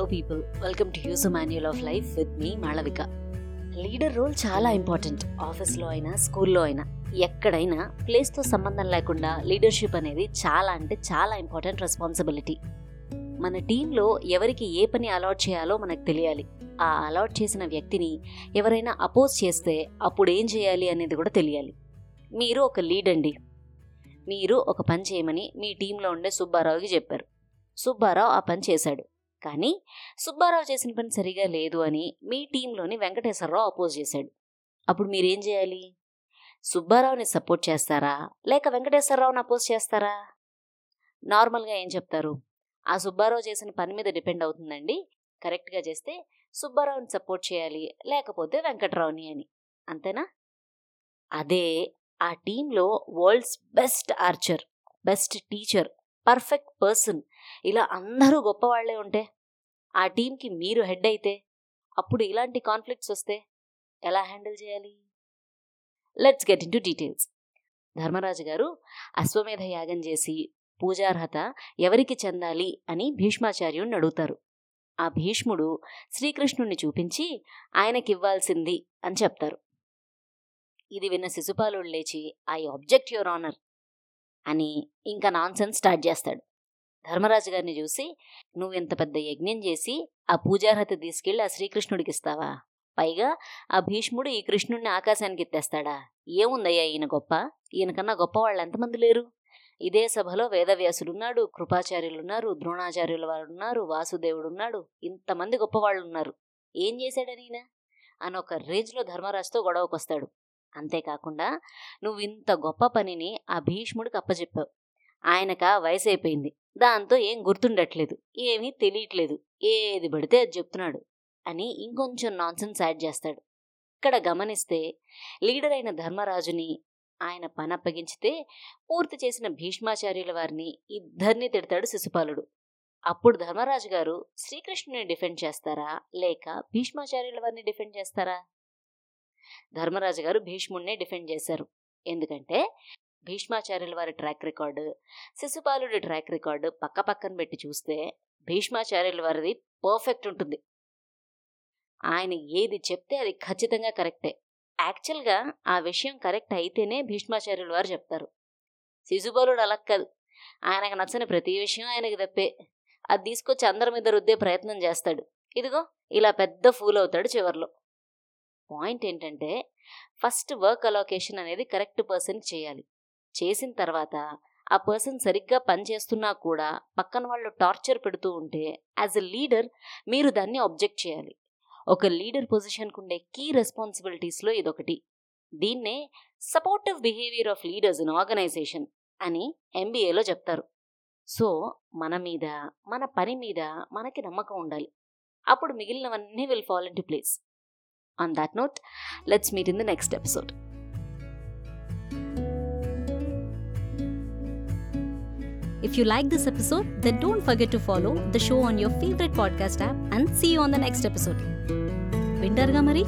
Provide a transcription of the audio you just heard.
Hello people welcome to use manual of life with me Malavika leader role చాలా important ఆఫీస్లో అయినా స్కూల్లో అయినా ఎక్కడైనా ప్లేస్తో సంబంధం లేకుండా లీడర్షిప్ అనేది చాలా అంటే చాలా ఇంపార్టెంట్ రెస్పాన్సిబిలిటీ మన టీంలో ఎవరికి ఏ పని అలాట్ చేయాలో మనకు తెలియాలి. ఆ అలాట్ చేసిన వ్యక్తిని ఎవరైనా అపోజ్ చేస్తే అప్పుడు ఏం చేయాలి అనేది కూడా తెలియాలి. మీరు ఒక లీడ్ అండి. మీరు ఒక పని చేయమని మీ టీంలో ఉండే సుబ్బారావుకి చెప్పారు. సుబ్బారావు ఆ పని చేశాడు. కానీ సుబ్బారావు చేసిన పని సరిగా లేదు అని మీ టీంలోని వెంకటేశ్వరరావు అపోజ్ చేశాడు. అప్పుడు మీరేం చేయాలి? సుబ్బారావుని సపోర్ట్ చేస్తారా? లేక వెంకటేశ్వరరావుని అపోజ్ చేస్తారా? నార్మల్గా ఏం చెప్తారు? ఆ సుబ్బారావు చేసిన పని మీద డిపెండ్ అవుతుందండి. కరెక్ట్గా చేస్తే సుబ్బారావుని సపోర్ట్ చేయాలి లేకపోతే వెంకట్రావుని అని. అంతేనా? అదే ఆ టీంలో world's best archer best teacher perfect person ఇలా అందరూ గొప్పవాళ్ళే ఉంటే ఆ టీంకి మీరు హెడ్ అయితే అప్పుడు ఇలాంటి కాన్ఫ్లిక్ట్స్ వస్తే ఎలా హ్యాండిల్ చేయాలి? Let's get into details. Dharmaraju గారు అశ్వమేధ యాగం చేసి పూజార్హత ఎవరికి చెందాలి అని భీష్మాచార్యుడిని అడుగుతారు. ఆ భీష్ముడు శ్రీకృష్ణుణ్ణి చూపించి ఆయనకివ్వాల్సింది అని చెప్తారు. ఇది విన్న శిశుపాలుడు లేచి ఐ ఆబ్జెక్ట్ యువర్ ఆనర్ అని ఇంకా నాన్సెన్స్ స్టార్ట్ చేస్తాడు. ధర్మరాజు గారిని చూసి నువ్వు ఇంత పెద్ద యజ్ఞం చేసి ఆ పూజార్హత తీసుకెళ్ళి ఆ శ్రీకృష్ణుడికి ఇస్తావా? పైగా ఆ భీష్ముడు ఈ కృష్ణుడిని ఆకాశానికి ఎత్తేస్తాడా? ఏముందయ్యా ఈయన గొప్ప? ఈయనకన్నా గొప్ప వాళ్ళు ఎంతమంది లేరు? ఇదే సభలో వేదవ్యాసుడున్నాడు కృపాచార్యులున్నారు ద్రోణాచార్యుల వారు ఉన్నారు వాసుదేవుడు ఉన్నాడు ఇంతమంది గొప్పవాళ్ళు ఉన్నారు ఏం చేశాడని ఈయన? అని ఒక రేంజ్లో ధర్మరాజుతో గొడవకొస్తాడు. అంతేకాకుండా నువ్వు ఇంత గొప్ప పనిని ఆ భీష్ముడికి అప్పచెప్పావు ఆయనక వయసు అయిపోయింది దాంతో ఏం గుర్తుండట్లేదు. ఏమీ తెలియట్లేదు. ఏది పడితే అది చెప్తున్నాడు అని ఇంకొంచెం నాన్సెన్స్ యాడ్ చేస్తాడు. ఇక్కడ గమనిస్తే లీడర్ అయిన ధర్మరాజుని ఆయన పని అప్పగించితే పూర్తి చేసిన భీష్మాచార్యుల వారిని ఇద్దరిని తిడతాడు శిశుపాలుడు. అప్పుడు ధర్మరాజు గారు శ్రీకృష్ణుని డిఫెండ్ చేస్తారా? లేక భీష్మాచార్యుల వారిని డిఫెండ్ చేస్తారా? ధర్మరాజు గారు భీష్ముడినే డిఫెండ్ చేశారు. ఎందుకంటే భీష్మాచార్యుల వారి ట్రాక్ రికార్డు శిశుపాలుడి ట్రాక్ రికార్డు పక్క పక్కన పెట్టి చూస్తే భీష్మాచార్యుల వారిది పర్ఫెక్ట్ ఉంటుంది. ఆయన ఏది చెప్తే అది ఖచ్చితంగా కరెక్టే. యాక్చువల్గా ఆ విషయం కరెక్ట్ అయితేనే భీష్మాచార్యుల వారు చెప్తారు. శిశుపాలుడు అలా కాదు. ఆయనకు నచ్చని ప్రతి విషయం ఆయనకి తప్పే. అది తీసుకొచ్చి అందరి మీద రుద్దే ప్రయత్నం చేస్తాడు. ఇదిగో ఇలా పెద్ద ఫూల్ అవుతాడు చివర్లో. పాయింట్ ఏంటంటే ఫస్ట్ వర్క్ అలోకేషన్ అనేది కరెక్ట్ పర్సన్ చేయాలి. చేసిన తర్వాత ఆ పర్సన్ సరిగ్గా పనిచేస్తున్నా కూడా పక్కన వాళ్ళు టార్చర్ పెడుతూ ఉంటే యాజ్ ఎ లీడర్ మీరు దాన్ని అబ్జెక్ట్ చేయాలి. ఒక లీడర్ పొజిషన్కు ఉండే కీ రెస్పాన్సిబిలిటీస్లో ఇదొకటి. దీన్నే supportive behaviour of leaders in organisation అని ఎంబీఏలో చెప్తారు. సో మన మీద మన పని మీద మనకి నమ్మకం ఉండాలి. అప్పుడు మిగిలినవన్నీ will fall into place. On that note let's meet in the next episode. If you like this episode, then don't forget to follow the show on your favorite podcast app and see you on the next episode. వింటారుగా మరి